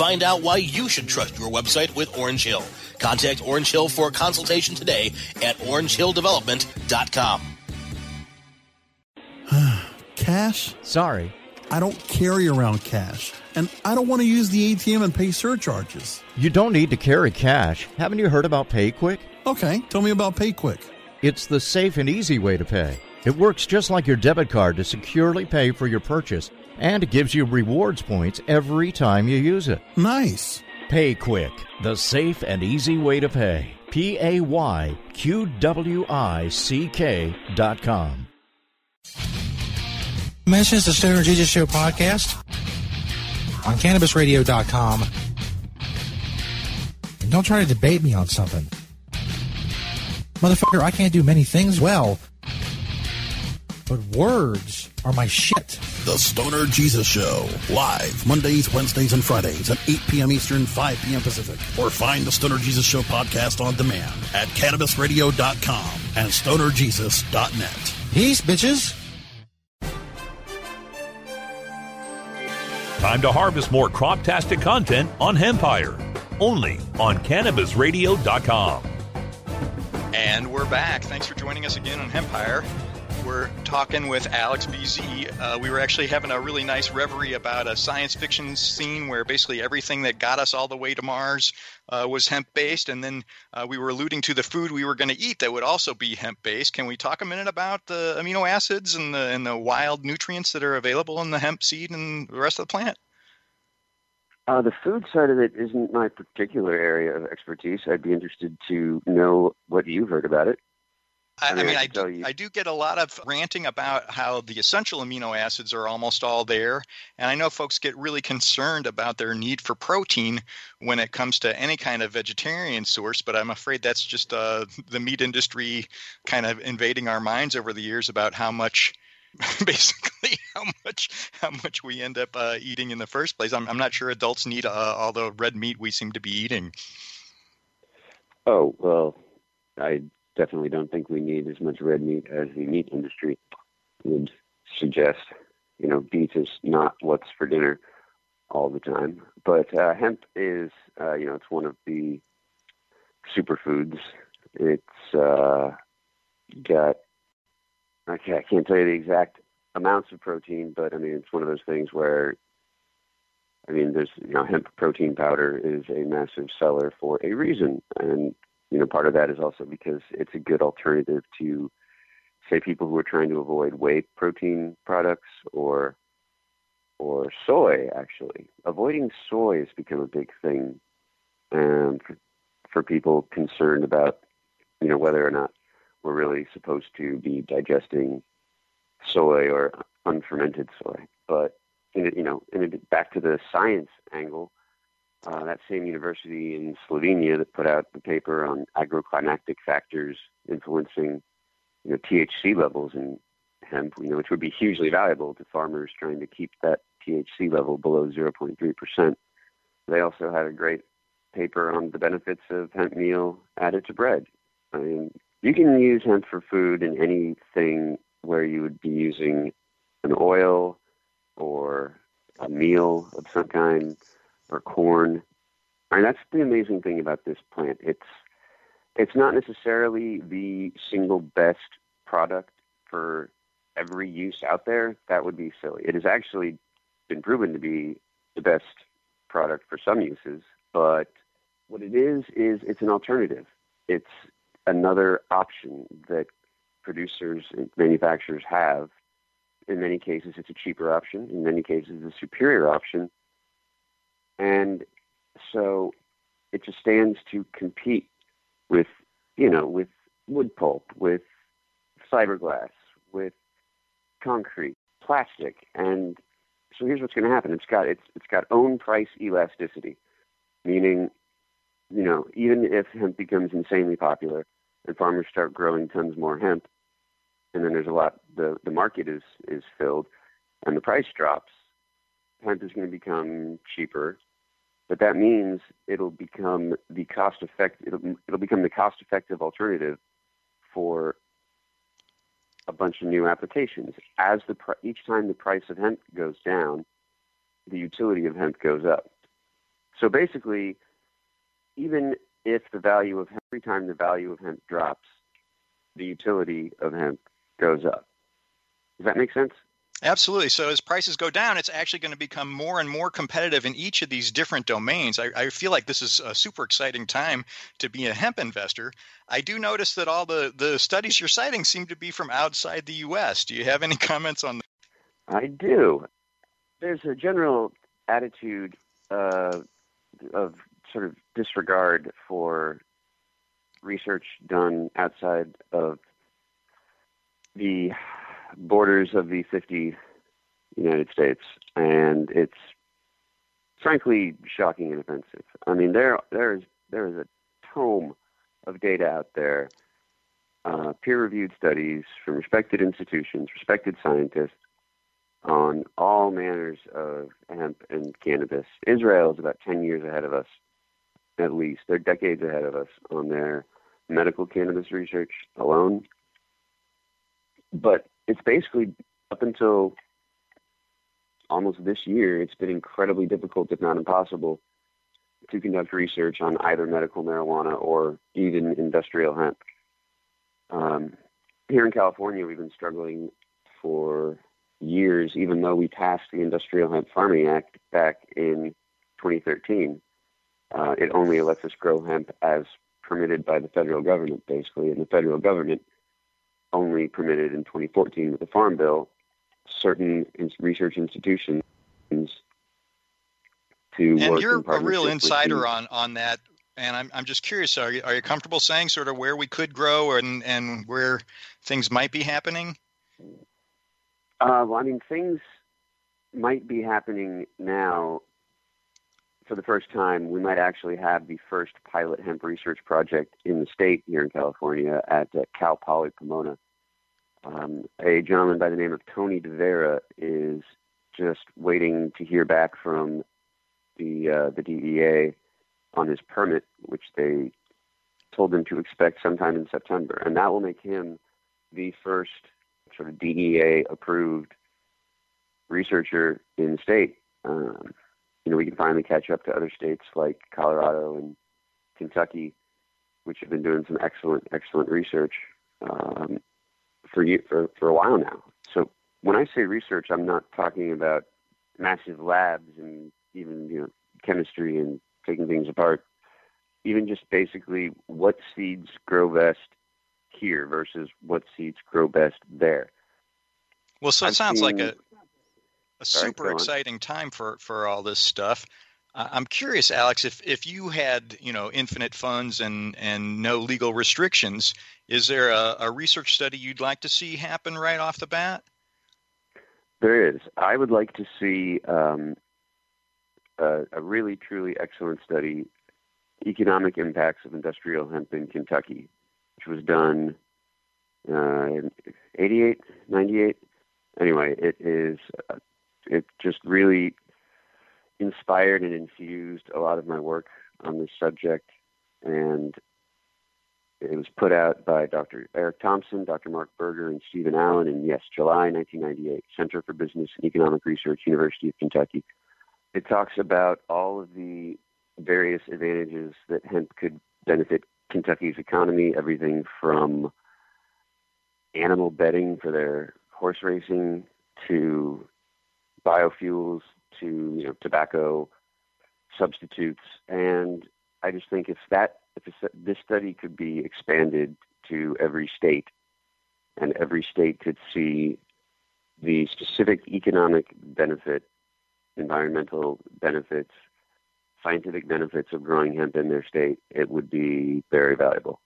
Find out why you should trust your website with Orange Hill. Contact Orange Hill for a consultation today at orangehilldevelopment.com. cash? Sorry. I don't carry around cash, and I don't want to use the ATM and pay surcharges. You don't need to carry cash. Haven't you heard about PayQwick? Okay, tell me about PayQwick. It's the safe and easy way to pay. It works just like your debit card to securely pay for your purchase and it gives you rewards points every time you use it. Nice. PayQwick, the safe and easy way to pay. P A Y Q W I C K dot com. Mentions the Stoner Jesus Show podcast on CannabisRadio.com. And don't try to debate me on something. Motherfucker, I can't do many things well. but words are my shit. The Stoner Jesus Show, live Mondays, Wednesdays, and Fridays at 8 p.m. Eastern, 5 p.m. Pacific. Or find the Stoner Jesus Show podcast on demand at cannabisradio.com and stonerjesus.net. Peace, bitches. Time to harvest more crop-tastic content on Hempire, only on CannabisRadio.com. And we're back. Thanks for joining us again on Hempire. We're talking with Alex BZ. Uh, we were actually having a really nice reverie about a science fiction scene where basically everything that got us all the way to Mars uh, was hemp based, and then uh, we were alluding to the food we were going to eat that would also be hemp based. Can we talk a minute about the amino acids and the and the wild nutrients that are available in the hemp seed and the rest of the plant? Uh, the food side of it isn't my particular area of expertise. I'd be interested to know what you've heard about it. I, I mean, I, do, I do get a lot of ranting about how the essential amino acids are almost all there. And I know folks get really concerned about their need for protein when it comes to any kind of vegetarian source, but I'm afraid that's just uh, the meat industry kind of invading our minds over the years about how much. Basically, how much how much we end up uh, eating in the first place. I'm I'm not sure adults need uh, all the red meat we seem to be eating. Oh, well, I definitely don't think we need as much red meat as the meat industry would suggest. You know, beef is not what's for dinner all the time. But uh, hemp is, uh, you know, it's one of the superfoods. It's uh, got, can't, I can't tell you the exact amounts of protein, but I mean, it's one of those things where I mean, there's you know, hemp protein powder is a massive seller for a reason, and you know, part of that is also because it's a good alternative to, say, people who are trying to avoid whey protein products or or soy. Actually, avoiding soy has become a big thing, um, for, for people concerned about you know whether or not we're really supposed to be digesting soy or unfermented soy, but you know, it, back to the science angle, uh, that same university in Slovenia that put out the paper on agroclimatic factors influencing, you know, THC levels in hemp, you know, which would be hugely valuable to farmers trying to keep that THC level below 0.3%. They also had a great paper on the benefits of hemp meal added to bread. I mean, you can use hemp for food in anything where you would be using an oil or a meal of some kind or corn. And that's the amazing thing about this plant. It's it's not necessarily the single best product for every use out there. That would be silly. It has actually been proven to be the best product for some uses, but what it is is it's an alternative. It's another option that producers and manufacturers have in many cases, it's a cheaper option. In many cases, it's a superior option. And so it just stands to compete with, you know, with wood pulp, with fiberglass, with concrete, plastic. And so here's what's going to happen. It's got, it's, it's got own price elasticity, meaning, you know, even if hemp becomes insanely popular and farmers start growing tons more hemp, and then there's a lot the the market is is filled and the price drops hemp is going to become cheaper but that means it'll become the cost effective it'll, it'll become the cost effective alternative for a bunch of new applications as the each time the price of hemp goes down the utility of hemp goes up so basically even if the value of hemp, every time the value of hemp drops the utility of hemp goes up. Does that make sense? Absolutely. So as prices go down, it's actually going to become more and more competitive in each of these different domains. I, I, feel like this is a super exciting time to be a hemp investor. I do notice that all the, the studies you're citing seem to be from outside the U.S. Do you have any comments on that? I do. There's a general attitude uh, of sort of disregard for research done outside of the borders of the 50 United States, and it's frankly shocking and offensive. I mean, there there is there is a tome of data out there uh, peer-reviewed studies from respected institutions, respected scientists on all manners of hemp and cannabis. Israel is about 10 years ahead of us, at least. They're decades ahead of us on their medical cannabis research alone. But it's basically up until almost this year, it's been incredibly difficult, if not impossible, to conduct research on either medical marijuana or even industrial hemp. Um, here in California, we've been struggling for years, even though we passed the Industrial Hemp Farming Act back in 2013. Uh, it only lets us grow hemp as permitted by the federal government, basically, and the federal government only permitted in 2014 with the Farm Bill certain research institutions to and work you're in a real insider on on that and I'm, I'm just curious are you, are you comfortable saying sort of where we could grow and and where things might be happening Uh, well, I mean, things might be happening now. For the first time, we might actually have the first pilot hemp research project in the state here in California at uh, Cal Poly Pomona. Um, a gentleman by the name of Tony DeVera is just waiting to hear back from the uh, the DEA on his permit, which they told him to expect sometime in September, and that will make him the first sort of DEA approved researcher in the state. Um, you know, we can finally catch up to other states like Colorado and Kentucky, which have been doing some excellent, excellent research um, for you for for a while now. So when I say research, I'm not talking about massive labs and even you know chemistry and taking things apart. Even just basically what seeds grow best here versus what seeds grow best there. well so it I've sounds like a a super on. exciting time for for all this stuff i'm curious alex if if you had you know infinite funds and and no legal restrictions is there a, a research study you'd like to see happen right off the bat There is. I would like to see um, a, a really, truly excellent study, economic impacts of industrial hemp in Kentucky, which was done uh, in 88, 98. Anyway, it is. It just really inspired and infused a lot of my work on this subject, and it was put out by Dr. Eric Thompson, Dr. Mark Berger, and Stephen Allen in, yes, July 1998, Center for Business and Economic Research, University of Kentucky. It talks about all of the various advantages that hemp could benefit Kentucky's economy, everything from animal bedding for their horse racing to biofuels to you know tobacco substitutes and I just think if that if this- study could be expanded to every state, and every state could see the specific economic benefit, environmental benefits, scientific benefits of growing hemp in their state, it would be very valuable.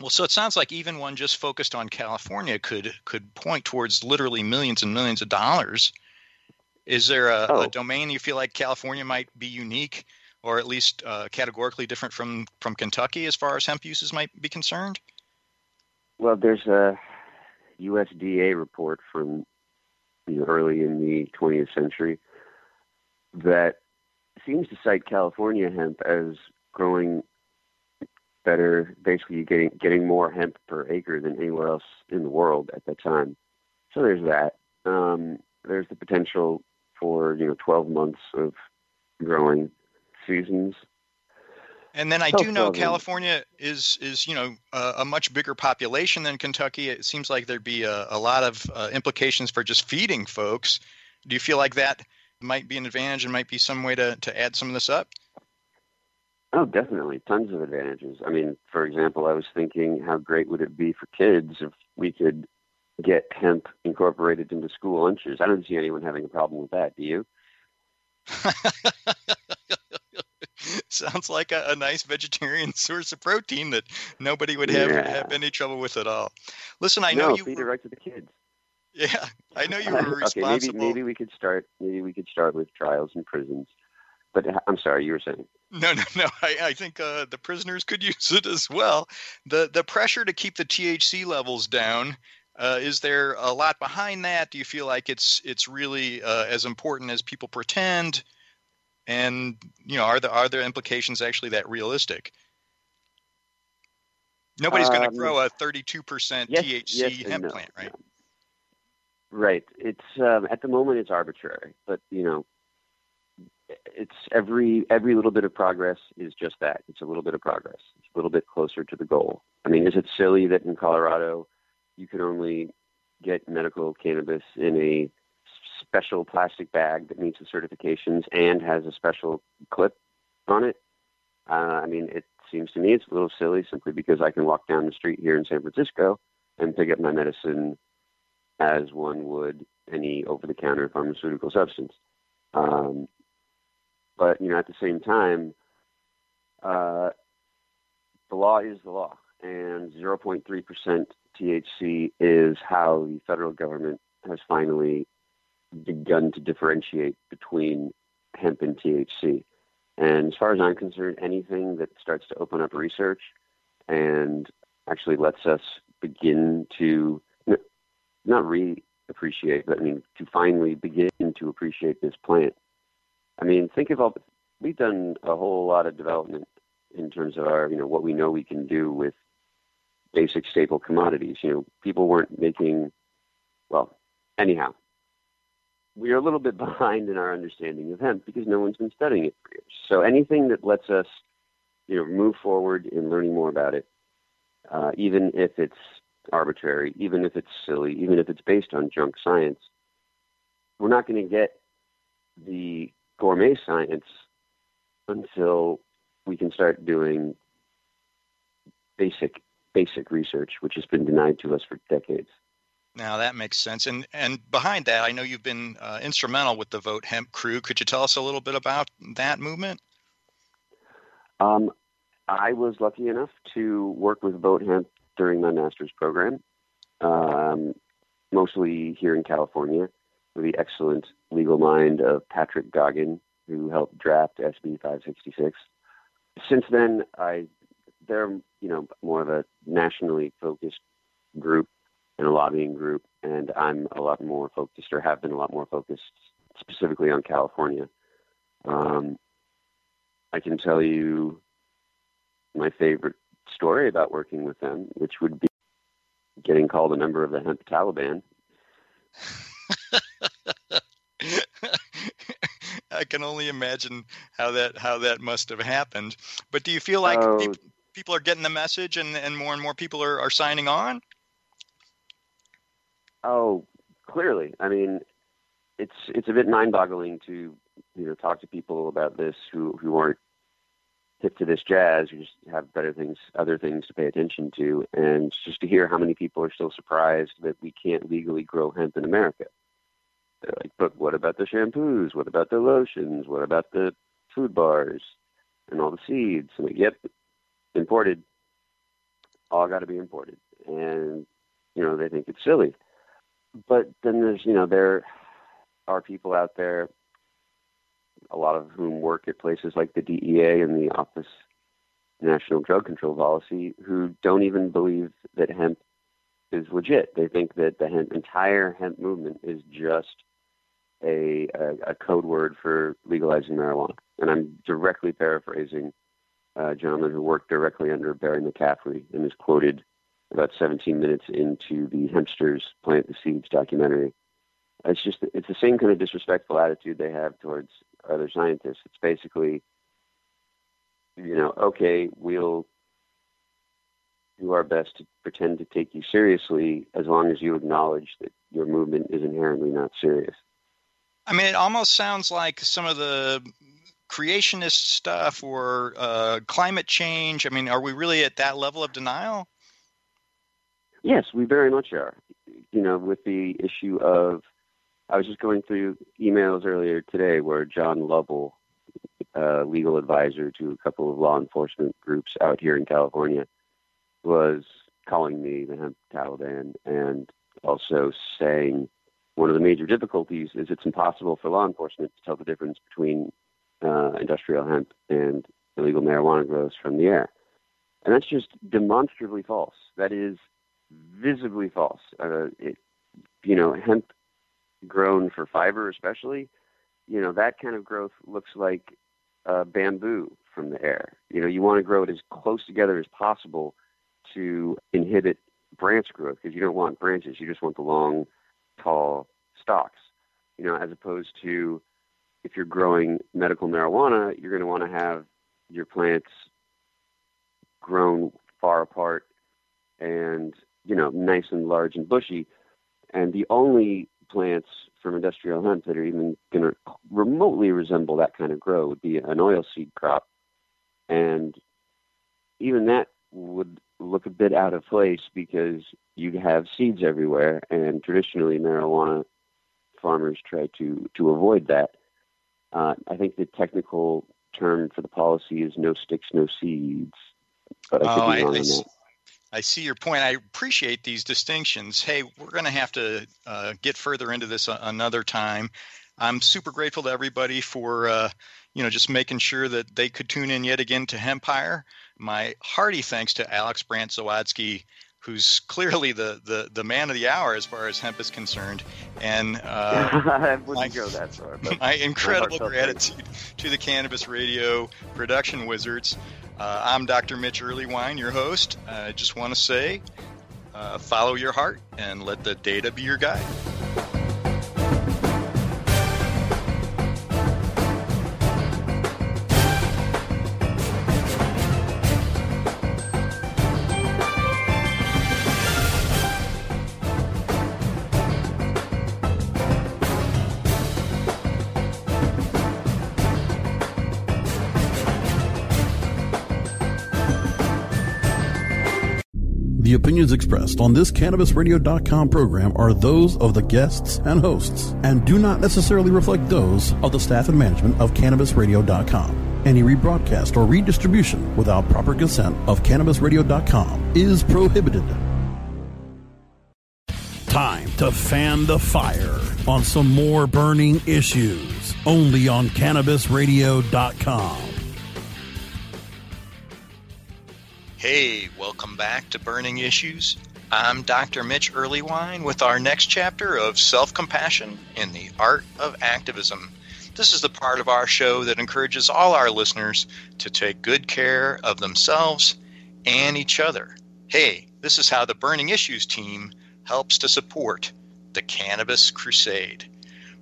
Well, so it sounds like even one just focused on California could could point towards literally millions and millions of dollars. Is there a, Oh. a domain you feel like California might be unique, or at least uh, categorically different from from Kentucky as far as hemp uses might be concerned? Well, there's a USDA report from you know, early in the 20th century that seems to cite California hemp as growing better, basically getting getting more hemp per acre than anywhere else in the world at that time. So there's that. Um, there's the potential for you know 12 months of growing seasons. And then I do know California is is you know a, a much bigger population than Kentucky. It seems like there'd be a, a lot of uh, implications for just feeding folks. Do you feel like that might be an advantage and might be some way to, to add some of this up? Oh, definitely. Tons of advantages. I mean, for example, I was thinking how great would it be for kids if we could get hemp incorporated into school lunches? I don't see anyone having a problem with that. Do you? Sounds like a, a nice vegetarian source of protein that nobody would have Yeah. have any trouble with at all. Listen, I no, know you. feed it right to the kids. Yeah, I know you were okay, maybe responsible. maybe we could start maybe we could start with trials in prisons. But I'm sorry, you were saying. No, no, no. I, I think uh, the prisoners could use it as well. the The pressure to keep the THC levels down uh, is there a lot behind that? Do you feel like it's it's really uh, as important as people pretend? And you know, are there are there implications actually that realistic? Nobody's going to Um, grow a 32% yes, THC yes hemp no. plant, right? Right. It's um, at the moment it's arbitrary, but you know, it's every every little bit of progress is just that. It's a little bit of progress. It's a little bit closer to the goal. I mean, is it silly that in Colorado you can only get medical cannabis in a special plastic bag that meets the certifications and has a special clip on it? Uh, I mean, it seems to me it's a little silly simply because I can walk down the street here in San Francisco and pick up my medicine as one would any over-the-counter pharmaceutical substance. Um, but you know, at the same time, uh, the law is the law, and 0.3% THC is how the federal government has finally begun to differentiate between hemp and THC. And as far as I'm concerned, anything that starts to open up research and actually lets us begin to not re-appreciate, but I mean to finally begin to appreciate this plant. I mean, think of all we've done a whole lot of development in terms of our, you know, what we know we can do with basic staple commodities. You know, people weren't making, well, anyhow, we are a little bit behind in our understanding of hemp because no one's been studying it for years. So anything that lets us, you know, move forward in learning more about it, uh, even if it's arbitrary, even if it's silly, even if it's based on junk science, we're not going to get the gourmet science until we can start doing basic basic research, which has been denied to us for decades. Now that makes sense. And and behind that, I know you've been uh, instrumental with the Vote Hemp crew. Could you tell us a little bit about that movement? Um, I was lucky enough to work with Vote Hemp during my master's program, um, mostly here in California, with the excellent legal mind of Patrick Goggin, who helped draft SB 566. Since then, I they're you know more of a nationally focused group and a lobbying group, and I'm a lot more focused, or have been a lot more focused specifically on California. Um, I can tell you my favorite story about working with them, which would be getting called a member of the hemp Taliban. I can only imagine how that how that must have happened. But do you feel like Oh. People are getting the message, and, and more and more people are, are signing on? Oh, clearly. I mean, it's it's a bit mind-boggling to you know talk to people about this who who aren't hip to this jazz, who just have better things, other things to pay attention to, and just to hear how many people are still surprised that we can't legally grow hemp in America. They're like, but what about the shampoos? What about the lotions? What about the food bars and all the seeds? I'm like, yep, imported. All got to be imported, and you know they think it's silly but then there's you know there are people out there a lot of whom work at places like the DEA and the Office National Drug Control Policy who don't even believe that hemp is legit. They think that the hemp, entire hemp movement is just a, a, a code word for legalizing marijuana. And I'm directly paraphrasing Uh, a gentleman who worked directly under Barry McCaffrey and is quoted about 17 minutes into the Hempsters Plant the Seeds documentary. It's just it's the same kind of disrespectful attitude they have towards other scientists. It's basically, you know, okay, we'll do our best to pretend to take you seriously as long as you acknowledge that your movement is inherently not serious. I mean, it almost sounds like some of the creationist stuff or uh, climate change. I mean, are we really at that level of denial? Yes, we very much are. You know, with the issue of, I was just going through emails earlier today where John Lovell, legal advisor to a couple of law enforcement groups out here in California, was calling me the hemp Taliban and also saying one of the major difficulties is it's impossible for law enforcement to tell the difference between uh, industrial hemp and illegal marijuana grows from the air. And that's just demonstrably false. That is visibly false. Uh, it, you know, hemp grown for fiber, especially, you know, that kind of growth looks like uh, bamboo from the air. You know, you want to grow it as close together as possible to inhibit branch growth because you don't want branches. You just want the long, tall stalks. You know, as opposed to if you're growing medical marijuana, you're going to want to have your plants grown far apart and you know nice and large and bushy. And the only plants from industrial hemp that are even going to remotely resemble that kind of grow would be an oil seed crop, and even that would look a bit out of place because you have seeds everywhere, and traditionally marijuana farmers try to to avoid that. Uh, I think the technical term for the policy is no sticks, no seeds. But I could oh, be wrong I, I, on see, that. I see your point. I appreciate these distinctions. Hey, we're going to have to uh, get further into this a- another time. I'm super grateful to everybody for uh, you know just making sure that they could tune in yet again to Hempire. My hearty thanks to Alex Brant-Zawadzki, who's clearly the, the the man of the hour as far as hemp is concerned, and uh, I wouldn't my- go that far. But my incredible gratitude to the Cannabis Radio production wizards. Uh, I'm Dr. Mitch Earleywine, your host. I just want to say uh, follow your heart and let the data be your guide. Opinions expressed on this CannabisRadio.com program are those of the guests and hosts and do not necessarily reflect those of the staff and management of CannabisRadio.com. Any rebroadcast or redistribution without proper consent of CannabisRadio.com is prohibited. Time to fan the fire on some more burning issues only on CannabisRadio.com. Hey, welcome back to Burning Issues. I'm Dr. Mitch Earleywine with our next chapter of Self Compassion in the Art of Activism. This is the part of our show that encourages all our listeners to take good care of themselves and each other. Hey, this is how the Burning Issues team helps to support the Cannabis Crusade.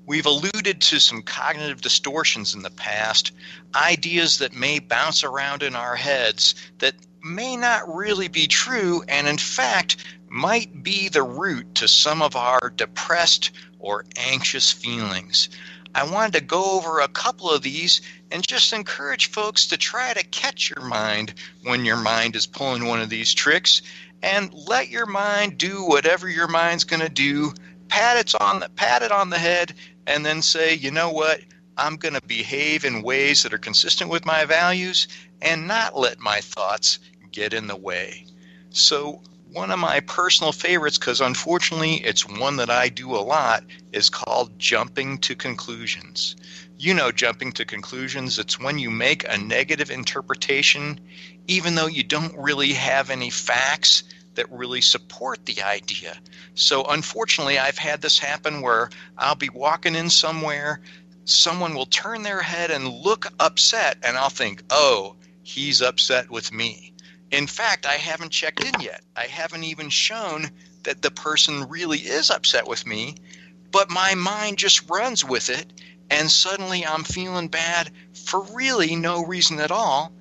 We've alluded to some cognitive distortions in the past, ideas that may bounce around in our heads that may not really be true, and in fact, might be the root to some of our depressed or anxious feelings. I wanted to go over a couple of these and just encourage folks to try to catch your mind when your mind is pulling one of these tricks and let your mind do whatever your mind's going to do. Pat it on the pat it on the head and then say, "You know what? I'm going to behave in ways that are consistent with my values and not let my thoughts get in the way." So, one of my personal favorites, because unfortunately it's one that I do a lot, is called jumping to conclusions. You know, jumping to conclusions, it's when you make a negative interpretation, even though you don't really have any facts that really support the idea. So, unfortunately, I've had this happen where I'll be walking in somewhere, someone will turn their head and look upset, and I'll think, oh, he's upset with me. In fact, I haven't checked in yet. I haven't even shown that the person really is upset with me, but my mind just runs with it, and suddenly I'm feeling bad for really no reason at all.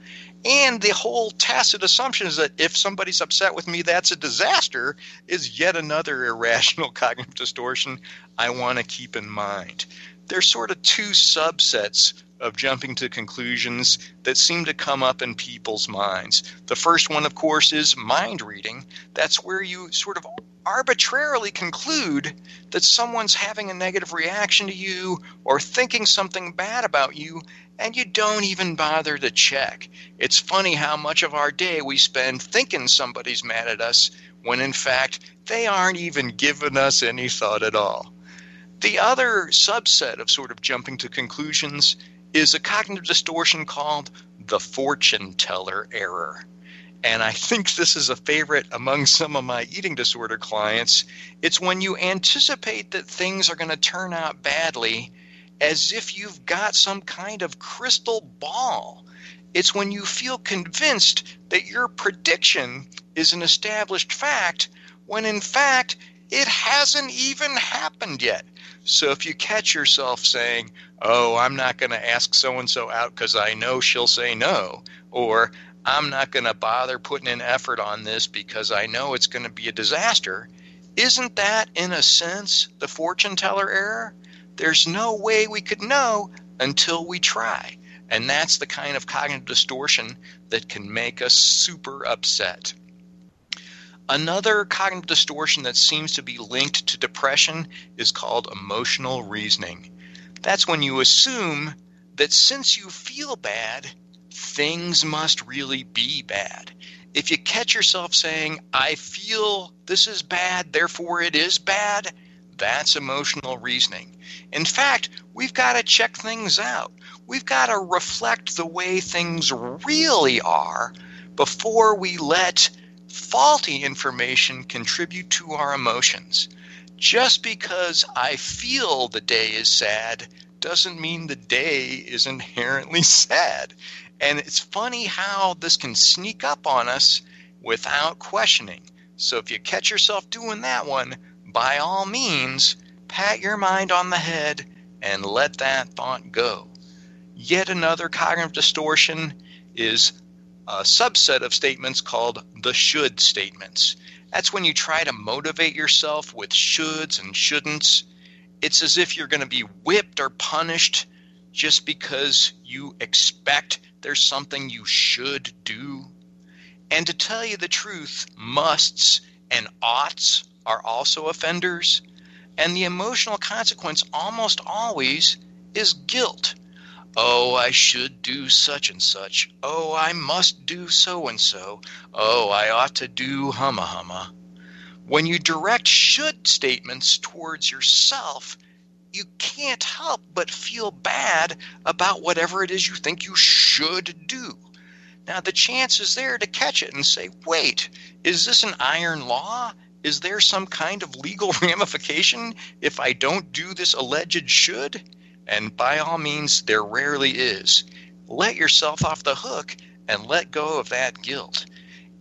And the whole tacit assumption is that if somebody's upset with me, that's a disaster, is yet another irrational cognitive distortion I want to keep in mind. There's sort of two subsets of jumping to conclusions that seem to come up in people's minds. The first one, of course, is mind reading. That's where you sort of arbitrarily conclude that someone's having a negative reaction to you or thinking something bad about you, and you don't even bother to check. It's funny how much of our day we spend thinking somebody's mad at us when in fact they aren't even giving us any thought at all. The other subset of sort of jumping to conclusions is a cognitive distortion called the fortune teller error. And I think this is a favorite among some of my eating disorder clients. It's when you anticipate that things are going to turn out badly as if you've got some kind of crystal ball. It's when you feel convinced that your prediction is an established fact when in fact it hasn't even happened yet. So if you catch yourself saying, Oh, I'm not going to ask so and so out because I know she'll say no, or I'm not going to bother putting in effort on this because I know it's going to be a disaster, isn't that, in a sense, the fortune teller error? There's no way we could know until we try. And that's the kind of cognitive distortion that can make us super upset. Another cognitive distortion that seems to be linked to depression is called emotional reasoning. That's when you assume that since you feel bad, things must really be bad. If you catch yourself saying, I feel this is bad, therefore it is bad, that's emotional reasoning. In fact, we've got to check things out. We've got to reflect the way things really are before we let faulty information contribute to our emotions. Just because I feel the day is sad doesn't mean the day is inherently sad. And it's funny how this can sneak up on us without questioning. So if you catch yourself doing that one, by all means, pat your mind on the head and let that thought go. Yet another cognitive distortion is a subset of statements called the should statements. That's when you try to motivate yourself with shoulds and shouldn'ts. It's as if you're going to be whipped or punished just because you expect there's something you should do. And to tell you the truth, musts and oughts are also offenders. And the emotional consequence almost always is guilt. Oh, I should do such and such. Oh, I must do so and so. Oh, I ought to do humma humma. When you direct should statements towards yourself, you can't help but feel bad about whatever it is you think you should do. Now, the chance is there to catch it and say, wait, is this an iron law? Is there some kind of legal ramification if I don't do this alleged should? And by all means, there rarely is. Let yourself off the hook and let go of that guilt.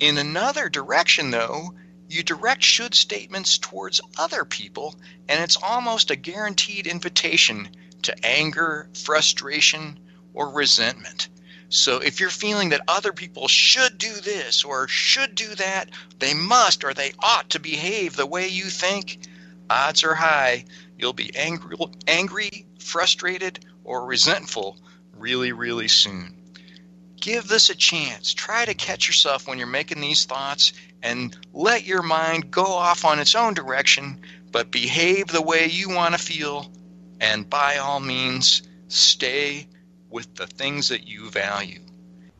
In another direction, though, you direct should statements towards other people, and it's almost a guaranteed invitation to anger, frustration, or resentment. So if you're feeling that other people should do this or should do that, they must or they ought to behave the way you think, odds are high you'll be angry, angry, frustrated, or resentful really, really soon. Give this a chance. Try to catch yourself when you're making these thoughts and let your mind go off on its own direction, but behave the way you want to feel. And by all means, stay with the things that you value.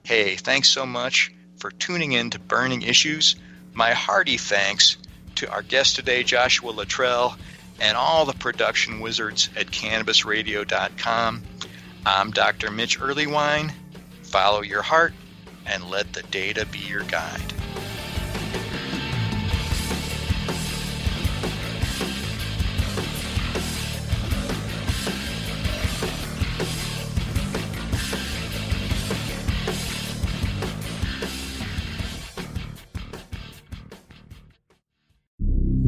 Hey, thanks so much for tuning in to Burning Issues. My hearty thanks to our guest today, Joshua Littrell, and all the production wizards at CannabisRadio.com. I'm Dr. Mitch Earleywine. Follow your heart and let the data be your guide.